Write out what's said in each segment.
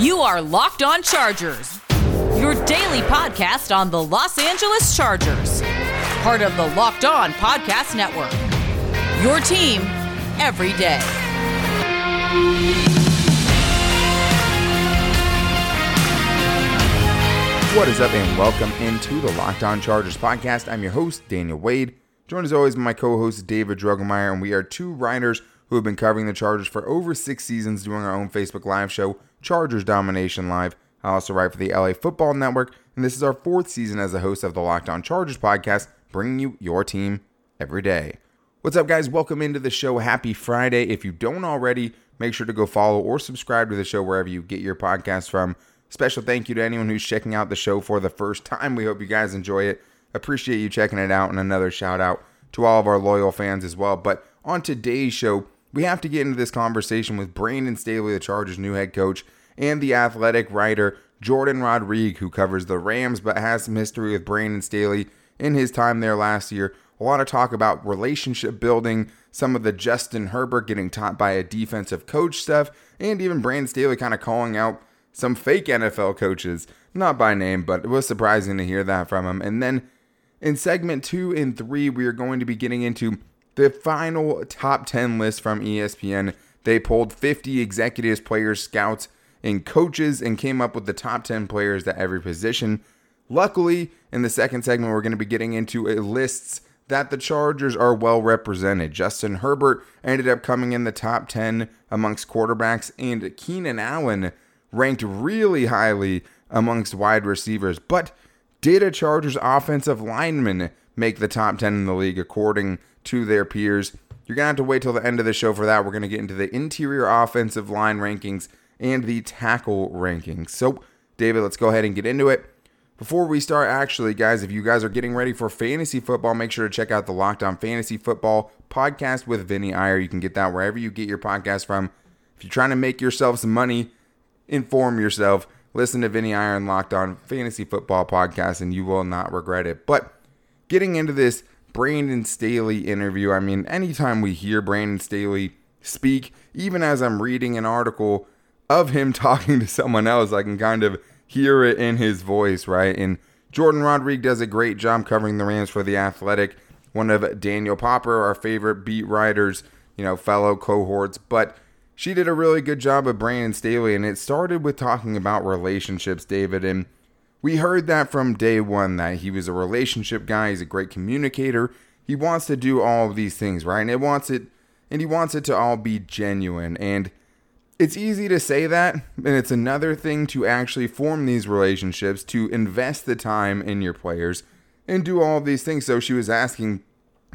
You are Locked On Chargers, your daily podcast on the Los Angeles Chargers, part of the Locked On Podcast Network. Your team every day. What is up, and welcome into the Locked On Chargers podcast. I'm your host, Daniel Wade. Joined as always by my co host, David Drogemeyer, and we are two writers who have been covering the Chargers for over six seasons doing our own Facebook Live show, Chargers Domination Live. I also write for the LA Football Network, and this is our fourth season as the host of the Locked On Chargers podcast, bringing you your team every day. What's up, guys? Welcome into the show. Happy Friday. If you don't already, make sure to go follow or subscribe to the show wherever you get your podcast from. Special thank you to anyone who's checking out the show for the first time. We hope you guys enjoy it. Appreciate you checking it out, and another shout out to all of our loyal fans as well. But on today's show, we have to get into this conversation with Brandon Staley, the Chargers' new head coach, and the athletic writer Jordan Rodriguez, who covers the Rams but has some history with Brandon Staley in his time there last year. A lot of talk about relationship building, some of the Justin Herbert getting taught by a defensive coach stuff, and even Brandon Staley kind of calling out some fake NFL coaches, not by name, but it was surprising to hear that from him. And then in segment two and three, we are going to be getting into the final top 10 list from ESPN. They pulled 50 executives, players, scouts, and coaches and came up with the top 10 players at every position. Luckily, in the second segment, we're going to be getting into lists that the Chargers are well represented. Justin Herbert ended up coming in the top 10 amongst quarterbacks, and Keenan Allen ranked really highly amongst wide receivers. But did a Chargers offensive lineman make the top 10 in the league according to their peers? You're going to have to wait till the end of the show for that. We're going to get into the interior offensive line rankings and the tackle rankings. So, David, let's go ahead and get into it. Before we start, actually, guys, if you guys are getting ready for fantasy football, make sure to check out the Locked On Fantasy Football podcast with Vinny Iyer. You can get that wherever you get your podcast from. If you're trying to make yourself some money, inform yourself. Listen to Vinny Iyer on Locked On Fantasy Football Podcast, and you will not regret it. But getting into this Brandon Staley interview, I mean, anytime we hear Brandon Staley speak, even as I'm reading an article of him talking to someone else, I can kind of hear it in his voice, right? And Jordan Rodriguez does a great job covering the Rams for the Athletic, one of Daniel Popper, our favorite beat writers, you know, fellow cohorts. But she did a really good job of Brandon Staley, and it started with talking about relationships, David. And we heard that from day one that he was a relationship guy. He's a great communicator. He wants to do all of these things, right? And it wants it, and he wants it to all be genuine. And it's easy to say that, and it's another thing to actually form these relationships, to invest the time in your players, and do all of these things. So she was asking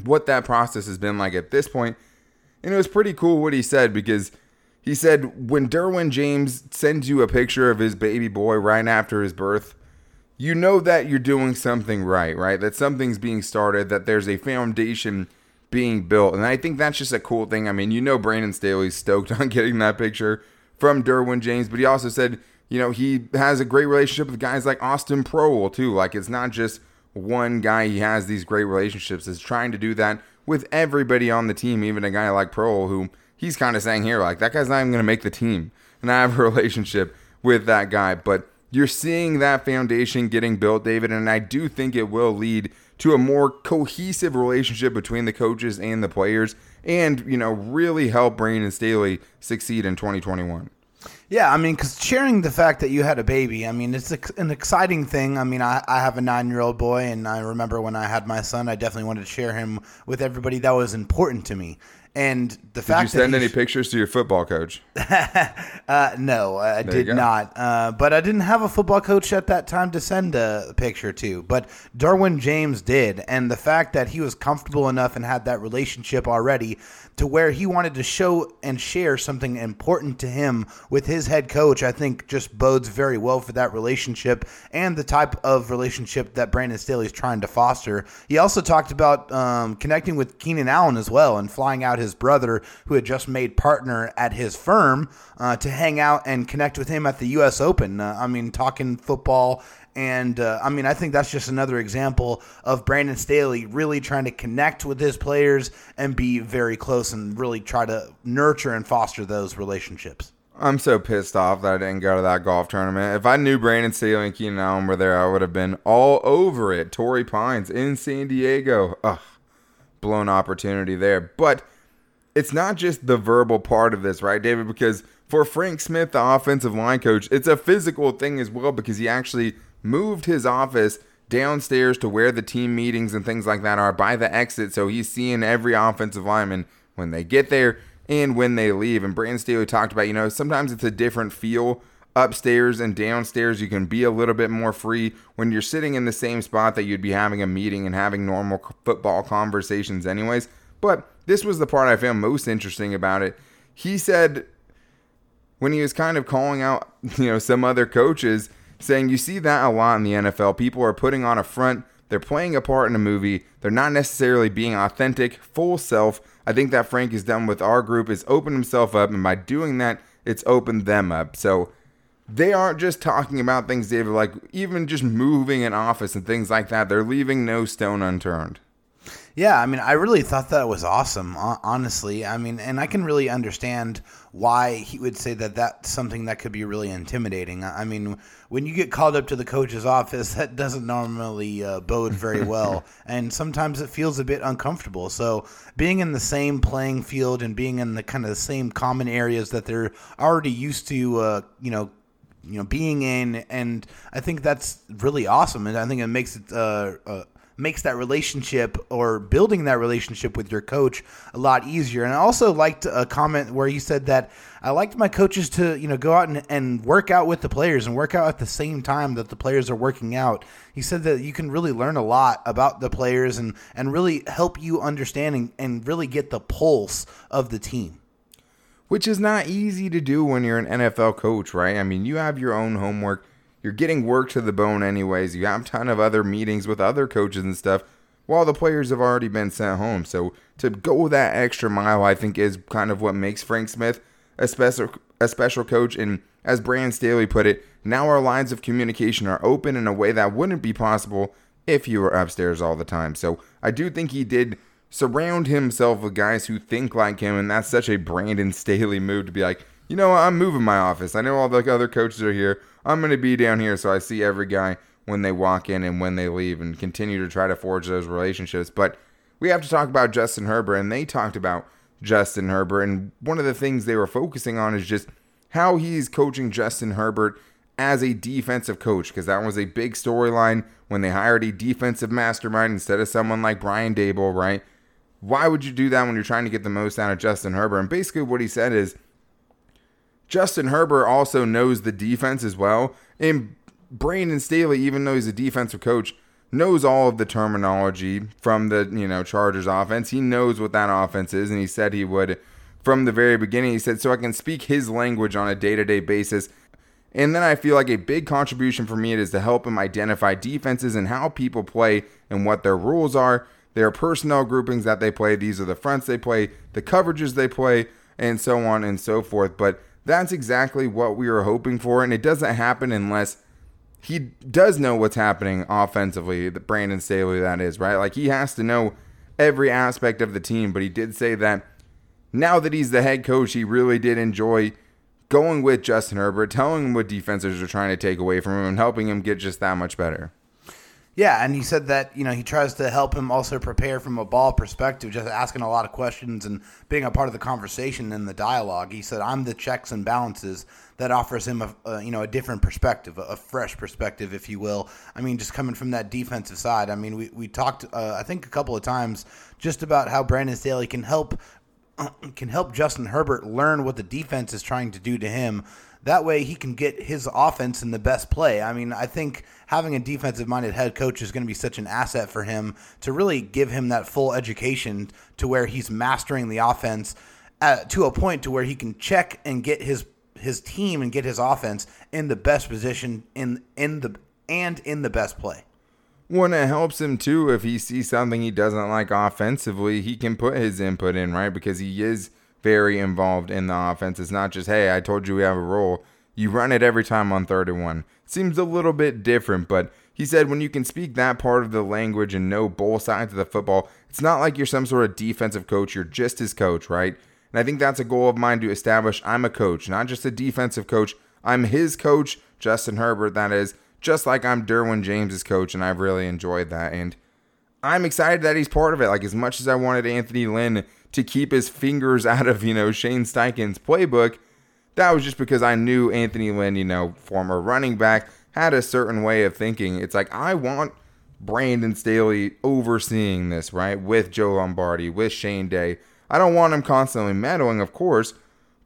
what that process has been like at this point. point, and it was pretty cool what he said because he said, when Derwin James sends you a picture of his baby boy right after his birth, you know that you're doing something right, right? That something's being started, that there's a foundation being built. And I think that's just a cool thing. I mean, you know, Brandon Staley's stoked on getting that picture from Derwin James, but he also said, you know, he has a great relationship with guys like Austin Proehl, too. Like, it's not just one guy he has these great relationships, is trying to do that with everybody on the team, even a guy like Proehl, who he's kind of saying here, like, that guy's not even going to make the team. And I have a relationship with that guy. But you're seeing that foundation getting built, David. And I do think it will lead to a more cohesive relationship between the coaches and the players and, you know, really help Brandon Staley succeed in 2021. Yeah, I mean, because sharing the fact that you had a baby, I mean, it's an exciting thing. I mean, I, I have a nine year old boy, and I remember when I had my son, I definitely wanted to share him with everybody that was important to me. And the did fact you send any pictures to your football coach? uh, no, I There did not. Uh, but I didn't have a football coach at that time to send a picture to. But Derwin James did, and the fact that he was comfortable enough and had that relationship already to where he wanted to show and share something important to him with his head coach, I think just bodes very well for that relationship and the type of relationship that Brandon Staley is trying to foster. He also talked about um, connecting with Keenan Allen as well and flying out his brother, who had just made partner at his firm, uh, to hang out and connect with him at the U.S. Open. Uh, I mean, talking football and uh, I mean, I think that's just another example of Brandon Staley really trying to connect with his players and be very close and really try to nurture and foster those relationships. I'm so pissed off that I didn't go to that golf tournament. If I knew Brandon Staley and Keenan Allen were there, I would have been all over it. Torrey Pines in San Diego. Ugh, blown opportunity there. But it's not just the verbal part of this, right, David? Because for Frank Smith, the offensive line coach, it's a physical thing as well because he actually moved his office downstairs to where the team meetings and things like that are by the exit. So he's seeing every offensive lineman when they get there and when they leave. And Brandon Staley talked about, you know, sometimes it's a different feel upstairs and downstairs. You can be a little bit more free when you're sitting in the same spot that you'd be having a meeting and having normal football conversations, anyways. But this was the part I found most interesting about it. He said when he was kind of calling out, you know, some other coaches, saying you see that a lot in the NFL. People are putting on a front, they're playing a part in a movie, they're not necessarily being authentic, full self I think that Frank has done with our group is open himself up, and by doing that, it's opened them up. So they aren't just talking about things, David, like even just moving an office and things like that. They're leaving no stone unturned. Yeah, I mean, I really thought that was awesome, honestly. I mean, and I can really understand why he would say that that's something that could be really intimidating. I mean, when you get called up to the coach's office, that doesn't normally uh, bode very well, and sometimes it feels a bit uncomfortable. So, being in the same playing field and being in the kind of the same common areas that they're already used to, uh, you know, you know, being in, and I think that's really awesome, and I think it makes it uh, uh makes that relationship or building that relationship with your coach a lot easier. And I also liked a comment where he said that I liked my coaches to, you know, go out and, and work out with the players and work out at the same time that the players are working out. He said that you can really learn a lot about the players and, and really help you understand and, and really get the pulse of the team which is not easy to do when you're an NFL coach, right? I mean, you have your own homework you're getting work to the bone anyways. You have a ton of other meetings with other coaches and stuff while the players have already been sent home. So to go that extra mile, I think is kind of what makes Frank Smith a special a special coach. And as Brandon Staley put it, now our lines of communication are open in a way that wouldn't be possible if you were upstairs all the time. So I do think he did surround himself with guys who think like him, and that's such a Brandon Staley move to be like, you know, I'm moving my office. I know all the other coaches are here. I'm going to be down here so I see every guy when they walk in and when they leave and continue to try to forge those relationships. But we have to talk about Justin Herbert, and they talked about Justin Herbert. And one of the things they were focusing on is just how he's coaching Justin Herbert as a defensive coach, because that was a big storyline when they hired a defensive mastermind instead of someone like Brian Daboll, right? Why would you do that when you're trying to get the most out of Justin Herbert? And basically, what he said is Justin Herbert also knows the defense as well. And Brandon Staley, even though he's a defensive coach, knows all of the terminology from the, you know, Chargers offense. He knows what that offense is, and he said he would from the very beginning. He said, so I can speak his language on a day-to-day basis. And then I feel like a big contribution for me is to help him identify defenses and how people play and what their rules are. Their personnel groupings that they play. These are the fronts they play, the coverages they play, and so on and so forth. But that's exactly what we were hoping for, and it doesn't happen unless he does know what's happening offensively. The Brandon Staley, that is right. Like he has to know every aspect of the team. But he did say that now that he's the head coach, he really did enjoy going with Justin Herbert, telling him what defenses are trying to take away from him, and helping him get just that much better. Yeah, and he said that you know he tries to help him also prepare from a ball perspective, just asking a lot of questions and being a part of the conversation and the dialogue. He said, "I'm the checks and balances that offers him a, a you know a different perspective, a, a, fresh perspective, if you will. I mean, just coming from that defensive side. I mean, we we talked uh, I think a couple of times just about how Brandon Staley can help can help Justin Herbert learn what the defense is trying to do to him that way, he can get his offense in the best play. I mean, I think having a defensive minded head coach is going to be such an asset for him to really give him that full education to where he's mastering the offense at, to a point to where he can check and get his his team and get his offense in the best position in in the and in the best play. When it helps him too, if he sees something he doesn't like offensively, he can put his input in, right? Because he is very involved in the offense. It's not just, hey, I told you we have a role. You run it every time on third and one. Seems a little bit different, but he said when you can speak that part of the language and know both sides of the football, it's not like you're some sort of defensive coach. You're just his coach, right? And I think that's a goal of mine to establish I'm a coach, not just a defensive coach. I'm his coach, Justin Herbert, that is, just like I'm Derwin James's coach, and I've really enjoyed that. And I'm excited that he's part of it. Like as much as I wanted Anthony Lynn to keep his fingers out of, you know, Shane Steichen's playbook, that was just because I knew Anthony Lynn, you know, former running back, had a certain way of thinking. It's like I want Brandon Staley overseeing this, right? With Joe Lombardi, with Shane Day. I don't want him constantly meddling, of course,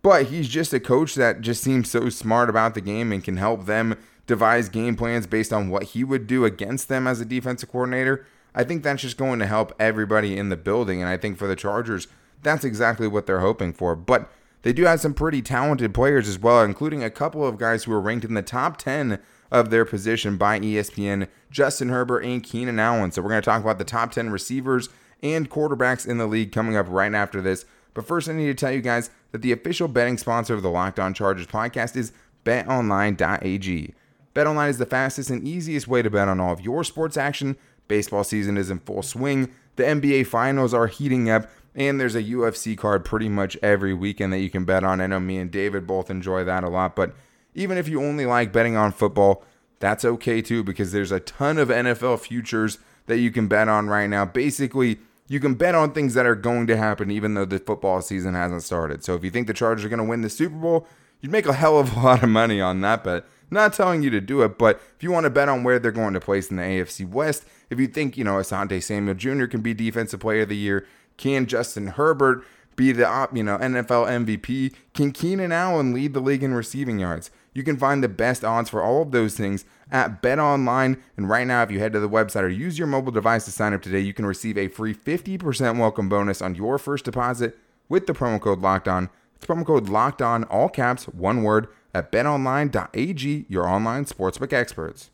but he's just a coach that just seems so smart about the game and can help them devise game plans based on what he would do against them as a defensive coordinator. I think that's just going to help everybody in the building. And I think for the Chargers, that's exactly what they're hoping for. But they do have some pretty talented players as well, including a couple of guys who are ranked in the top 10 of their position by ESPN Justin Herbert and Keenan Allen. So we're going to talk about the top 10 receivers and quarterbacks in the league coming up right after this. But first, I need to tell you guys that the official betting sponsor of the Locked On Chargers podcast is betonline.ag. BetOnline is the fastest and easiest way to bet on all of your sports action. Baseball season is in full swing. The NBA finals are heating up, and there's a UFC card pretty much every weekend that you can bet on. I know me and David both enjoy that a lot, but even if you only like betting on football, that's okay too because there's a ton of NFL futures that you can bet on right now. Basically, you can bet on things that are going to happen even though the football season hasn't started. So if you think the Chargers are going to win the Super Bowl, you'd make a hell of a lot of money on that bet. Not telling you to do it, but if you want to bet on where they're going to place in the AFC West, if you think, you know, Asante Samuel Jr. can be Defensive Player of the Year, can Justin Herbert be the, you know, NFL MVP? Can Keenan Allen lead the league in receiving yards? You can find the best odds for all of those things at Bet Online. And right now, if you head to the website or use your mobile device to sign up today, you can receive a free 50% welcome bonus on your first deposit with the promo code Locked On. It's promo code Locked On, all caps, one word at betonline.ag, your online sportsbook experts.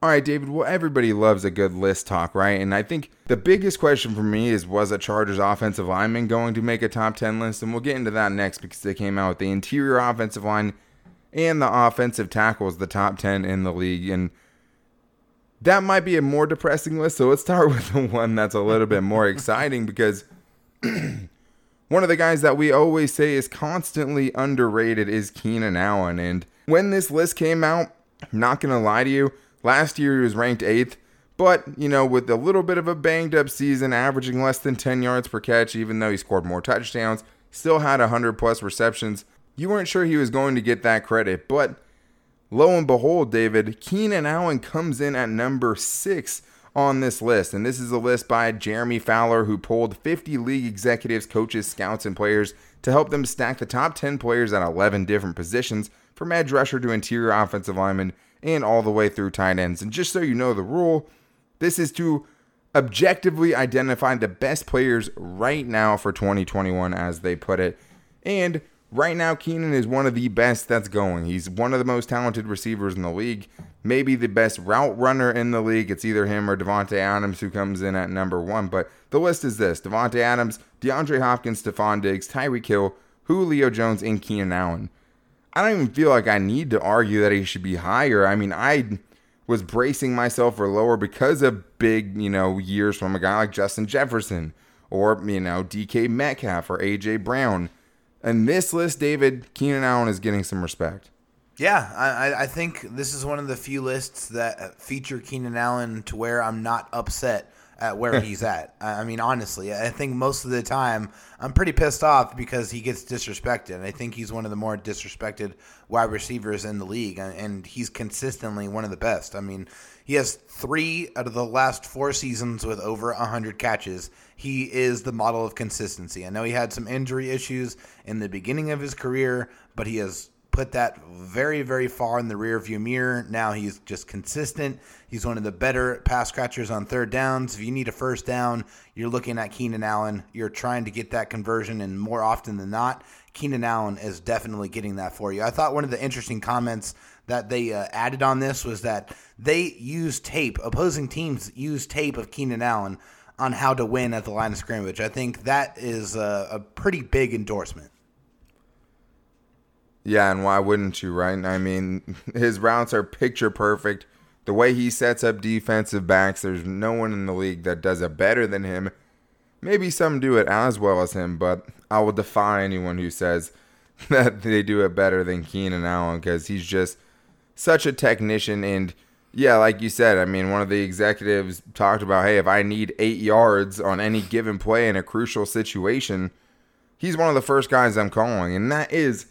All right, David. Well, everybody loves a good list talk, right? And I think the biggest question for me is was a Chargers offensive lineman going to make a top 10 list? And we'll get into that next because they came out with the interior offensive line and the offensive tackles, the top 10 in the league. And that might be a more depressing list. So let's start with the one that's a little bit more exciting because one of the guys that we always say is constantly underrated is Keenan Allen. And when this list came out, I'm not going to lie to you, last year he was ranked eighth. But, you know, with a little bit of a banged up season, averaging less than 10 yards per catch, even though he scored more touchdowns, still had 100 plus receptions, you weren't sure he was going to get that credit. But lo and behold, David, Keenan Allen comes in at number six on this list. And this is a list by Jeremy Fowler, who pulled 50 league executives, coaches, scouts, and players to help them stack the top 10 players at 11 different positions, from edge rusher to interior offensive lineman, and all the way through tight ends. And just so you know the rule, this is to objectively identify the best players right now for 2021, as they put it. And right now, Keenan is one of the best that's going. He's one of the most talented receivers in the league maybe the best route runner in the league. It's either him or Davante Adams who comes in at number one. But the list is this Davante Adams, DeAndre Hopkins, Stefon Diggs, Tyreek Hill, Julio Jones, and Keenan Allen. I don't even feel like I need to argue that he should be higher. I mean, I was bracing myself for lower because of big, you know, years from a guy like Justin Jefferson or, you know, DK Metcalf or AJ Brown. And this list, David, Keenan Allen is getting some respect. Yeah, I, I think this is one of the few lists that feature Keenan Allen to where I'm not upset at where he's at. I mean, honestly, I think most of the time I'm pretty pissed off because he gets disrespected. I think he's one of the more disrespected wide receivers in the league, and he's consistently one of the best. I mean, he has three out of the last four seasons with over 100 catches. He is the model of consistency. I know he had some injury issues in the beginning of his career, but he has put that very, very far in the rearview mirror. Now he's just consistent. He's one of the better pass catchers on third downs. If you need a first down, you're looking at Keenan Allen. You're trying to get that conversion, and more often than not, Keenan Allen is definitely getting that for you. I thought one of the interesting comments that they uh, added on this was that they use tape, opposing teams use tape of Keenan Allen on how to win at the line of scrimmage. I think that is a, a pretty big endorsement. Yeah, and why wouldn't you, right? I mean, his routes are picture perfect. The way he sets up defensive backs, there's no one in the league that does it better than him. Maybe some do it as well as him, but I will defy anyone who says that they do it better than Keenan Allen because he's just such a technician. And yeah, like you said, I mean, one of the executives talked about, hey, if I need eight yards on any given play in a crucial situation, he's one of the first guys I'm calling. And that is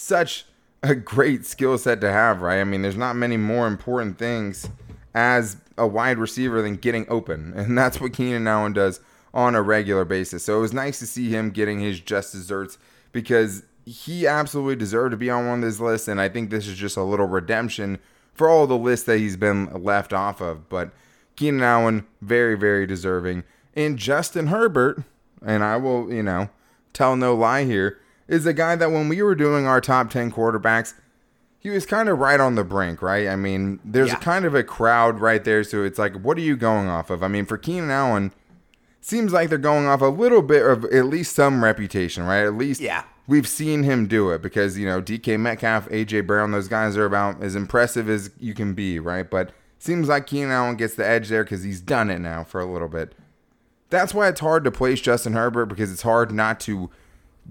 such a great skill set to have, right? I mean, there's not many more important things as a wide receiver than getting open. And that's what Keenan Allen does on a regular basis. So it was nice to see him getting his just desserts because he absolutely deserved to be on one of these lists. And I think this is just a little redemption for all the lists that he's been left off of. But Keenan Allen, very, very deserving. And Justin Herbert, and I will, you know, tell no lie here, is a guy that when we were doing our top 10 quarterbacks, he was kind of right on the brink, right? I mean, there's Yeah. a kind of a crowd right there, so it's like, what are you going off of? I mean, for Keenan Allen, seems like they're going off a little bit of at least some reputation, right? At least Yeah. we've seen him do it because, you know, DK Metcalf, AJ Brown, those guys are about as impressive as you can be, right? But seems like Keenan Allen gets the edge there because he's done it now for a little bit. That's why it's hard to place Justin Herbert because it's hard not to,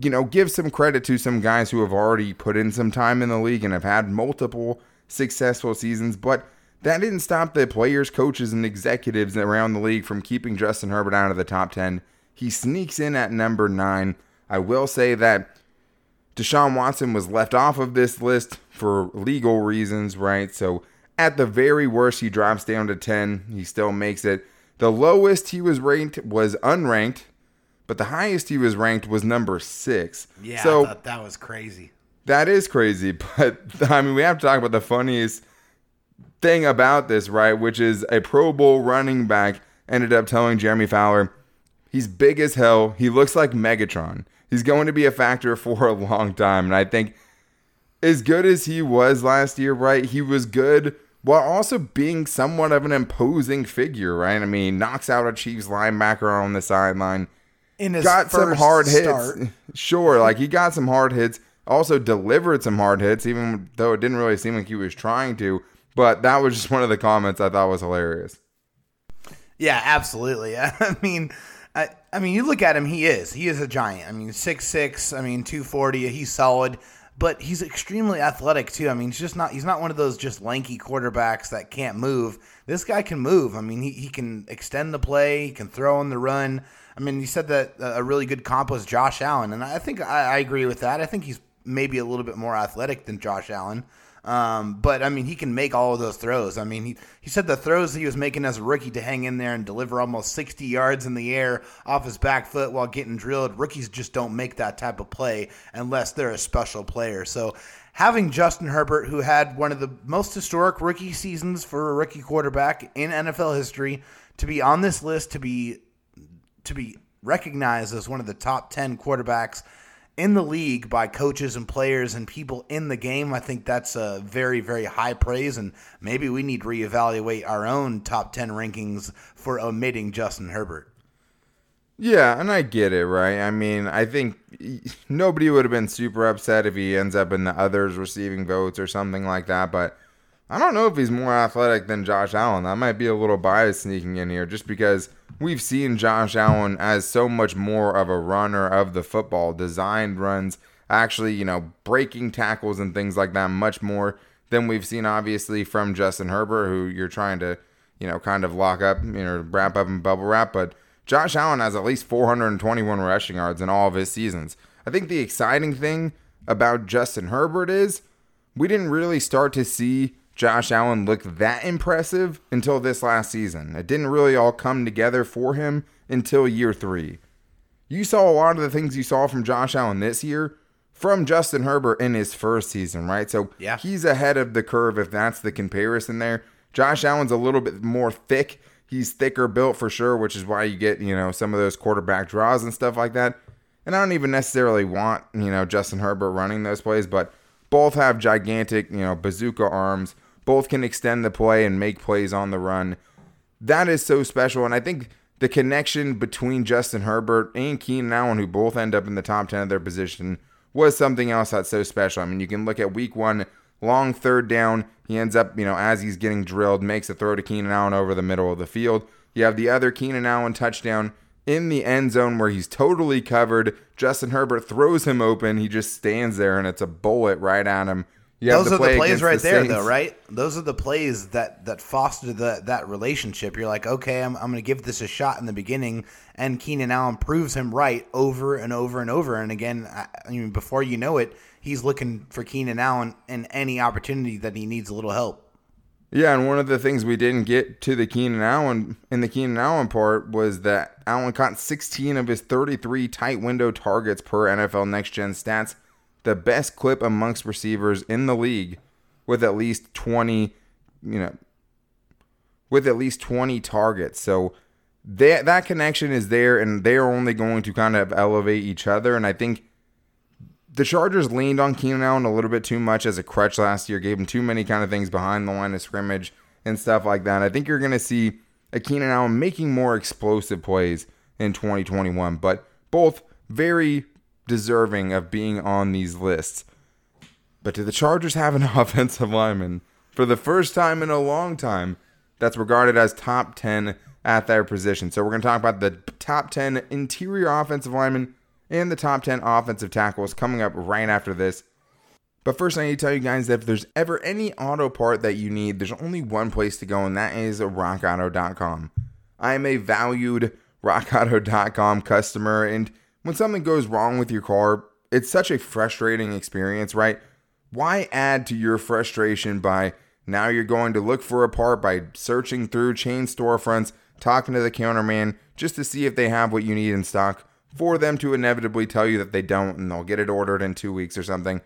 you know, give some credit to some guys who have already put in some time in the league and have had multiple successful seasons. But that didn't stop the players, coaches, and executives around the league from keeping Justin Herbert out of the top 10. He sneaks in at number nine. I will say that Deshaun Watson was left off of this list for legal reasons, right? So at the very worst, he drops down to 10. He still makes it. The lowest he was ranked was unranked, but the highest he was ranked was number six. Yeah, So I thought that was crazy. that is crazy, but I mean, we have to talk about the funniest thing about this, right? Which is a Pro Bowl running back ended up telling Jeremy Fowler, he's big as hell. He looks like Megatron. He's going to be a factor for a long time. And I think as good as he was last year, right? He was good while also being somewhat of an imposing figure, right? I mean, knocks out a Chiefs linebacker on the sideline In his got some hard start. hits. Sure, like he got some hard hits. Also delivered some hard hits, even though it didn't really seem like he was trying to. But that was just one of the comments I thought was hilarious. Yeah, absolutely. I mean, I, I mean, you look at him; he is he is a giant. I mean, six six. I mean, two forty. He's solid, but he's extremely athletic too. I mean, he's just not he's not one of those just lanky quarterbacks that can't move. This guy can move. I mean, he, he can extend the play. He can throw on the run. I mean, you said that uh, a really good comp was Josh Allen, and I think I, I agree with that. I think he's maybe a little bit more athletic than Josh Allen. Um, but I mean, he can make all of those throws. I mean, he, he said the throws he was making as a rookie to hang in there and deliver almost 60 yards in the air off his back foot while getting drilled. Rookies just don't make that type of play unless they're a special player. So having Justin Herbert, who had one of the most historic rookie seasons for a rookie quarterback in NFL history, to be on this list, to be to be recognized as one of the top 10 quarterbacks in the league by coaches and players and people in the game, I think that's a very, very high praise. And maybe we need to reevaluate our own top 10 rankings for omitting Justin Herbert. Yeah, and I get it, right? I mean, I think nobody would have been super upset if he ends up in the others receiving votes or something like that, but I don't know if he's more athletic than Josh Allen. That might be a little bias sneaking in here just because we've seen Josh Allen as so much more of a runner of the football, designed runs, actually, you know, breaking tackles and things like that much more than we've seen obviously from Justin Herbert who you're trying to, you know, kind of lock up, you know, wrap up and bubble wrap, but Josh Allen has at least 421 rushing yards in all of his seasons. I think the exciting thing about Justin Herbert is we didn't really start to see Josh Allen look that impressive until this last season. It didn't really all come together for him until year three. You saw a lot of the things you saw from Josh Allen this year from Justin Herbert in his first season, right? So Yeah. he's ahead of the curve if that's the comparison there. Josh Allen's a little bit more thick. He's thicker built for sure, which is why you get, you know, some of those quarterback draws and stuff like that. And I don't even necessarily want, you know, Justin Herbert running those plays, but both have gigantic, you know, bazooka arms. Both can extend the play and make plays on the run. That is so special. And I think the connection between Justin Herbert and Keenan Allen, who both end up in the top 10 of their position, was something else that's so special. I mean, you can look at week one, long third down. He ends up, you know, as he's getting drilled, makes a throw to Keenan Allen over the middle of the field. You have the other Keenan Allen touchdown in the end zone where he's totally covered. Justin Herbert throws him open. He just stands there and it's a bullet right at him. You Those are the plays right the there, though, right? Those are the plays that that foster the, that relationship. You're like, okay, I'm, I'm going to give this a shot in the beginning, and Keenan Allen proves him right over and over and over. And again, I, I mean, before you know it, he's looking for Keenan Allen in any opportunity that he needs a little help. Yeah, and one of the things we didn't get to the Keenan Allen in the Keenan Allen part was that Allen caught 16 of his 33 tight window targets per NFL Next Gen Stats, the best clip amongst receivers in the league, with at least 20, you know, with at least 20 targets. So that that connection is there, and they're only going to kind of elevate each other. And I think the Chargers leaned on Keenan Allen a little bit too much as a crutch last year, gave him too many kind of things behind the line of scrimmage and stuff like that. I think you're going to see a Keenan Allen making more explosive plays in 2021, but both very deserving of being on these lists. But do the Chargers have an offensive lineman for the first time in a long time that's regarded as top 10 at their position? So we're going to talk about the top 10 interior offensive linemen and the top 10 offensive tackles coming up right after this. But first, I need to tell you guys that if there's ever any auto part that you need, there's only one place to go, and that is rockauto.com. I am a valued rockauto.com customer, and when something goes wrong with your car, it's such a frustrating experience, right? Why add to your frustration by now you're going to look for a part by searching through chain storefronts, talking to the counterman just to see if they have what you need in stock? for them to inevitably tell you that they don't and they'll get it ordered in two weeks or something.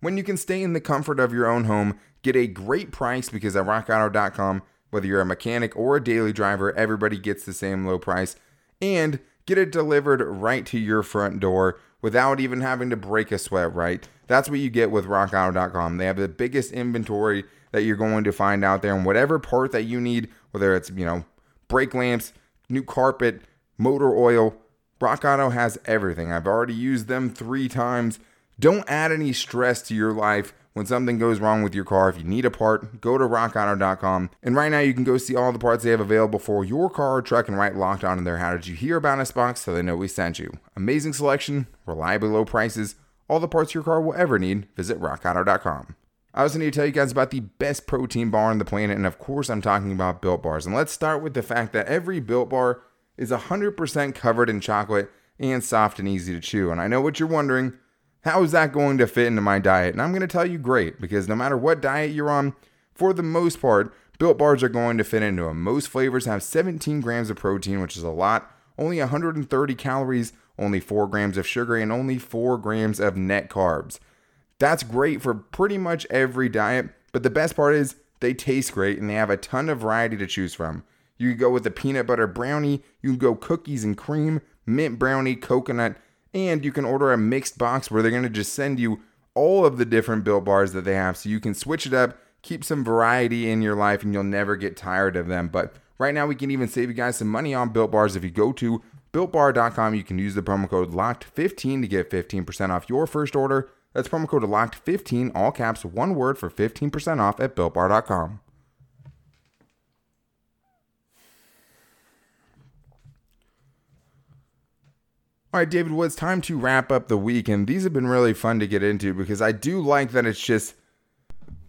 When you can stay in the comfort of your own home, get a great price because at rockauto.com, whether you're a mechanic or a daily driver, everybody gets the same low price and get it delivered right to your front door without even having to break a sweat, right? That's what you get with rockauto.com. They have the biggest inventory that you're going to find out there and whatever part that you need, whether it's, you know, brake lamps, new carpet, motor oil, Rock Auto has everything. I've already used them three times. Don't add any stress to your life when something goes wrong with your car. If you need a part, go to rockauto.com. And right now, you can go see all the parts they have available for your car or truck and write locked on in there. How did you hear about us box so they know we sent you? Amazing selection, reliably low prices, all the parts your car will ever need. Visit rockauto.com. I also need to tell you guys about the best protein bar on the planet, and of course, I'm talking about Built Bars. And let's start with the fact that every Built Bar is 100% covered in chocolate and soft and easy to chew. And I know what you're wondering how is that going to fit into my diet? And I'm going to tell you great, because no matter what diet you're on, for the most part, Built Bars are going to fit into them. Most flavors have 17 grams of protein, which is a lot, only 130 calories, only 4 grams of sugar, and only 4 grams of net carbs. That's great for pretty much every diet, but the best part is they taste great and they have a ton of variety to choose from. You can go with the peanut butter brownie, you can go cookies and cream, mint brownie, coconut, and you can order a mixed box where they're going to just send you all of the different built bars that they have so you can switch it up, keep some variety in your life, and you'll never get tired of them. But right now, we can even save you guys some money on built bars if you go to builtbar.com. You can use the promo code LOCKED15 to get 15% off your first order. That's promo code LOCKED15, all caps, one word for 15% off at builtbar.com. All right, David, well, it's time to wrap up the week, and these have been really fun to get into because I do like that it's just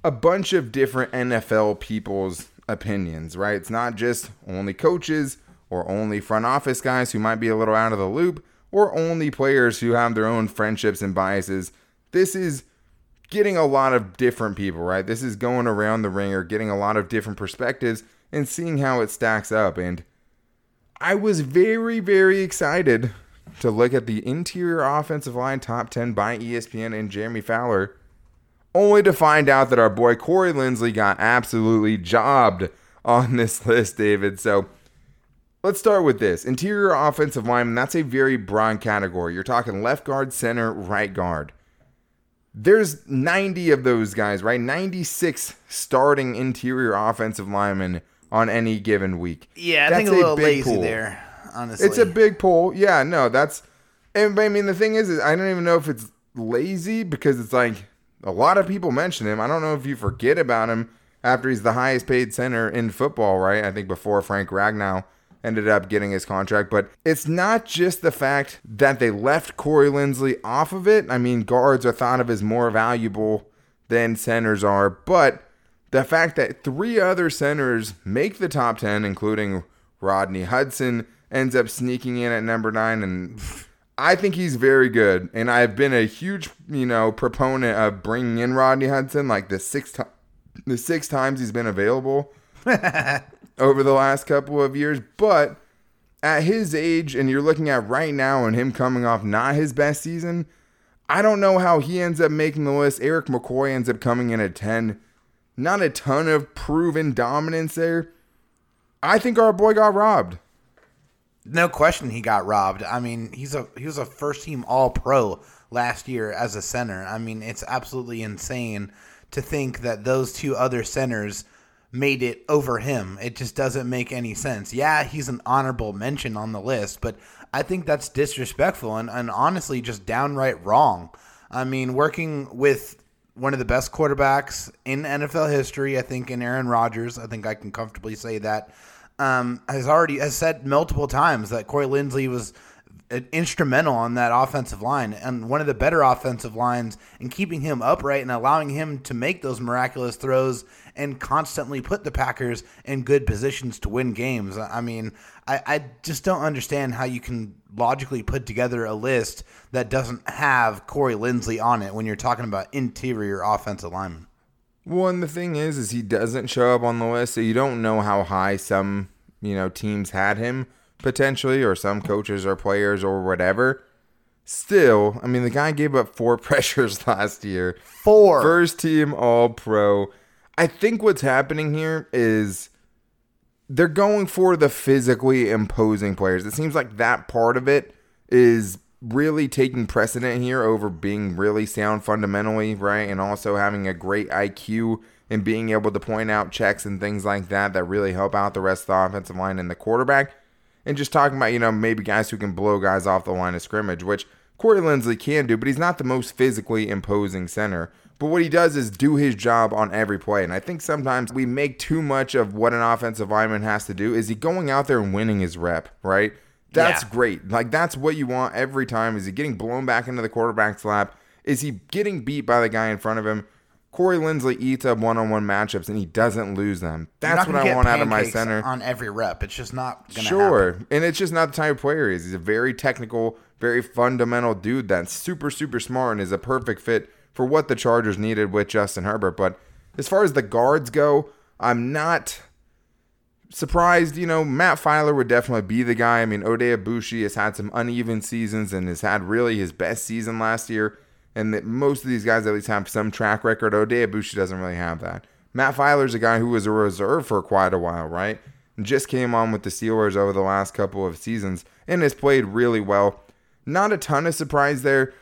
a bunch of different NFL people's opinions, right? It's not just only coaches or only front office guys who might be a little out of the loop or only players who have their own friendships and biases. This is getting a lot of different people, right? This is going around the ringer, getting a lot of different perspectives and seeing how it stacks up. And I was very, very excited to look at the interior offensive line top 10 by ESPN and Jeremy Fowler, only to find out that our boy Corey Linsley got absolutely jobbed on this list, David. So let's start with this interior offensive lineman. That's a very broad category. You're talking left guard, center, right guard. There's 90 of those guys, right? 96 starting interior offensive linemen on any given week. Yeah, I That's think a little lazy pool. there honestly. It's a big pull. Yeah, no, that's. And I mean, the thing is, is I don't even know if it's lazy because it's like a lot of people mention him. I don't know if you forget about him after he's the highest paid center in football, right? I think before Frank Ragnow ended up getting his contract. But it's not just the fact that they left Corey Linsley off of it. I mean, guards are thought of as more valuable than centers are, but the fact that three other centers make the top 10, including Rodney Hudson, ends up sneaking in at number nine. And I think he's very good. And I've been a huge, you know, proponent of bringing in Rodney Hudson like the six, to- the six times he's been available over the last couple of years. But at his age, and you're looking at right now and him coming off not his best season, I don't know how he ends up making the list. Erik McCoy ends up coming in at 10. Not a ton of proven dominance there. I think our boy got robbed. No question, he got robbed. I mean, he's a he was a first team All Pro last year as a center. I mean, it's absolutely insane to think that those two other centers made it over him. It just doesn't make any sense. Yeah, he's an honorable mention on the list, but I think that's disrespectful and, and honestly just downright wrong. I mean, working with one of the best quarterbacks in NFL history, I think in Aaron Rodgers, I think I can comfortably say that. Um, has already has said multiple times that Corey Linsley was instrumental on that offensive line and one of the better offensive lines in keeping him upright and allowing him to make those miraculous throws and constantly put the Packers in good positions to win games. I mean, I, I just don't understand how you can logically put together a list that doesn't have Corey Linsley on it when you're talking about interior offensive linemen. Well, and the thing is, is he doesn't show up on the list, so you don't know how high some you know teams had him potentially, or some coaches or players or whatever. Still, I mean, the guy gave up four pressures last year. Four first team All Pro. I think what's happening here is they're going for the physically imposing players. It seems like that part of it is really taking precedent here over being really sound fundamentally, right? And also having a great IQ and being able to point out checks and things like that that really help out the rest of the offensive line and the quarterback. And just talking about, you know, maybe guys who can blow guys off the line of scrimmage, which Corey Linsley can do, but he's not the most physically imposing center. But what he does is do his job on every play. And I think sometimes we make too much of what an offensive lineman has to do. Is he going out there and winning his rep, right? That's Yeah. great. Like that's what you want every time. Is he getting blown back into the quarterback's lap? Is he getting beat by the guy in front of him? Corey Linsley eats up one-on-one matchups and he doesn't lose them. That's what I want out of my center. on every rep. It's just not gonna Sure. happen. And it's just not the type of player he is. He's a very technical, very fundamental dude that's super, super smart and is a perfect fit for what the Chargers needed with Justin Herbert. But as far as the guards go, I'm not surprised. You know, Matt Feiler would definitely be the guy. I mean, Oday Aboushi has had some uneven seasons and has had really his best season last year. And that most of these guys at least have some track record. Oday Aboushi doesn't really have that. Matt Feiler's a guy who was a reserve for quite a while, right? Just came on with the Steelers over the last couple of seasons and has played really well. Not a ton of surprise there.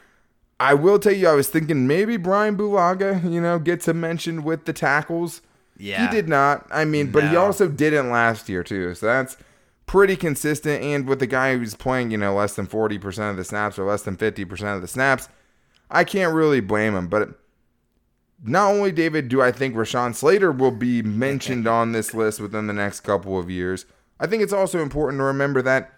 I will tell you, I was thinking maybe Brian Bulaga, you know, gets a mention with the tackles. Yeah. He did not. I mean, but he also didn't last year, too. So that's pretty consistent. And with the guy who's playing, you know, less than 40% of the snaps or less than 50% of the snaps, I can't really blame him. But not only, David, do I think Rashawn Slater will be mentioned on this list within the next couple of years, I think it's also important to remember that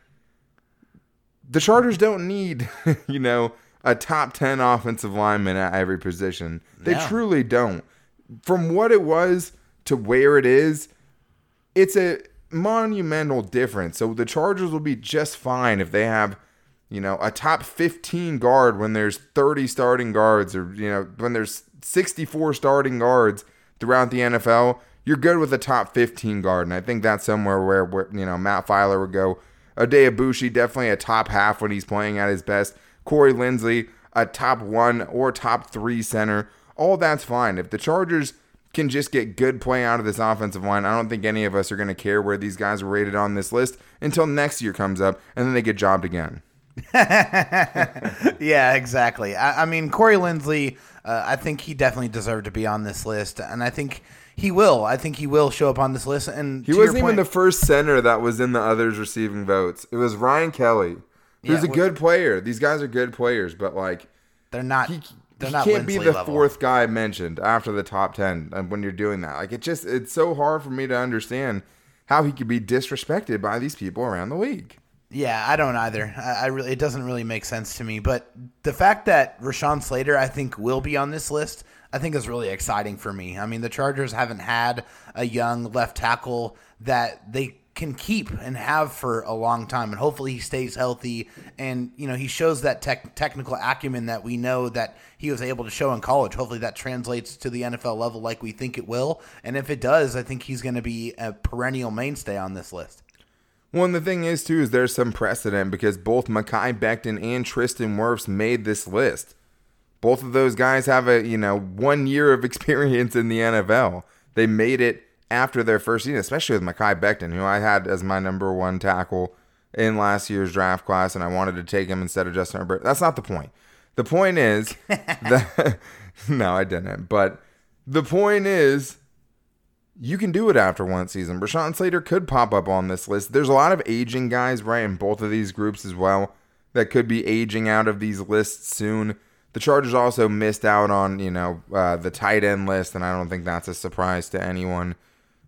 the Chargers don't need, you know, a top 10 offensive lineman at every position. They No. truly don't. From what it was to where it is, it's a monumental difference. So the Chargers will be just fine if they have, you know, a top 15 guard when there's 30 starting guards or, you know, when there's 64 starting guards throughout the NFL. You're good with a top 15 guard. And I think that's somewhere where, where you know, Matt Feiler would go. Oday Aboushi, definitely a top half when he's playing at his best. Corey Linsley, a top one or top three center. All that's fine. If the Chargers can just get good play out of this offensive line, I don't think any of us are going to care where these guys are rated on this list until next year comes up and then they get jobbed again. yeah, exactly. I, I mean, Corey Linsley, uh, I think he definitely deserved to be on this list, and I think he will. I think he will show up on this list. And He wasn't even the first center that was in the others receiving votes. It was Ryan Kelly, who's Yeah, a good player. These guys are good players, but like They're not. he, they're can't be the level. fourth guy mentioned after the top 10 and when you're doing that. Like it just it's so hard for me to understand how he could be disrespected by these people around the league. Yeah, I don't either. I, I, really, it doesn't really make sense to me. But the fact that Rashawn Slater, I think, will be on this list, I think is really exciting for me. I mean, the Chargers haven't had a young left tackle that they can keep and have for a long time and hopefully he stays healthy and you know he shows that tech, technical acumen that we know that he was able to show in college hopefully that translates to the NFL level like we think it will and if it does I think he's going to be a perennial mainstay on this list well, and the thing is, too, is there's some precedent because both Mekhi Becton and Tristan Wirfs made this list. Both of those guys have a, you know, one year of experience in the NFL. They made it after their first season, especially with Mekhi Becton, who I had as my number one tackle in last year's draft class, and I wanted to take him instead of Justin Herbert. That's not the point. The point is that no, I didn't. But the point is you can do it after one season. Rashawn Slater could pop up on this list. There's a lot of aging guys, right, in both of these groups as well that could be aging out of these lists soon. The Chargers also missed out on, you know, uh, the tight end list, and I don't think that's a surprise to anyone.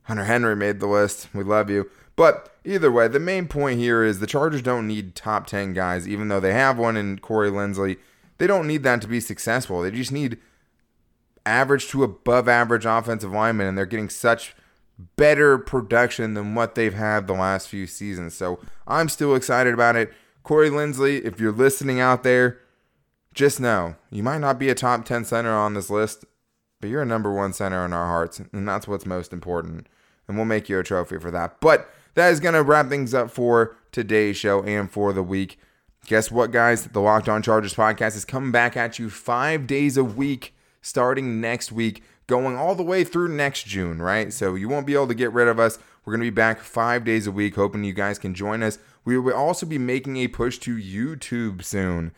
Hunter Henry made the list. We love you. But either way, the main point here is the Chargers don't need top 10 guys, even though they have one in Corey Linsley. They don't need that to be successful. They just need average to above average offensive linemen, and they're getting such better production than what they've had the last few seasons. So I'm still excited about it. Corey Linsley, if you're listening out there, just know you might not be a top 10 center on this list, but you're a number one center in our hearts, and that's what's most important and we'll make you a trophy for that. But that is going to wrap things up for today's show and for the week. Guess what, guys? The Locked On Chargers podcast is coming back at you five days a week starting next week, going all the way through next June, right? So you won't be able to get rid of us. We're going to be back five days a week, hoping you guys can join us. We will also be making a push to YouTube soon.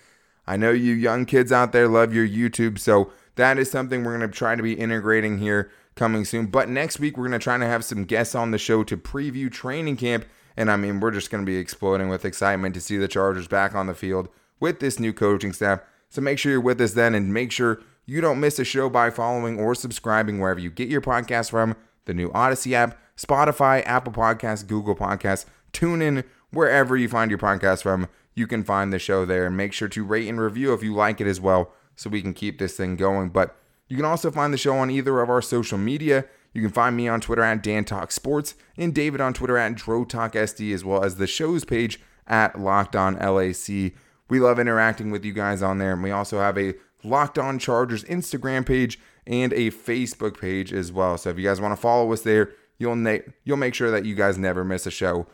I know you young kids out there love your YouTube, so that is something we're going to try to be integrating here coming soon. But next week, we're going to try to have some guests on the show to preview training camp. And I mean, we're just going to be exploding with excitement to see the Chargers back on the field with this new coaching staff. So make sure you're with us then and make sure you don't miss a show by following or subscribing wherever you get your podcast from the new Odyssey app, Spotify, Apple Podcasts, Google Podcasts, Tune in wherever you find your podcast from. You can find the show there and make sure to rate and review if you like it as well so we can keep this thing going. But you can also find the show on either of our social media. You can find me on Twitter at DanTalkSports and David on Twitter at Dro Talk SD, as well as the show's page at Locked On LAC. We love interacting with you guys on there, and we also have a Locked On Chargers Instagram page and a Facebook page as well. So if you guys want to follow us there, you'll na- you'll make sure that you guys never miss a show.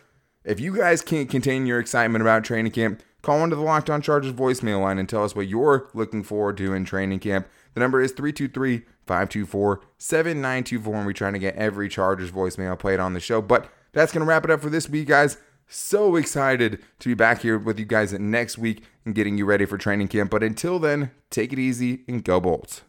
If you guys can't contain your excitement about training camp, call into the Locked On Chargers voicemail line and tell us what you're looking forward to in training camp. The number is 323 524 7924, and we're trying to get every Chargers voicemail played on the show. But that's going to wrap it up for this week, guys. So excited to be back here with you guys next week and getting you ready for training camp. But until then, take it easy and go Bolts.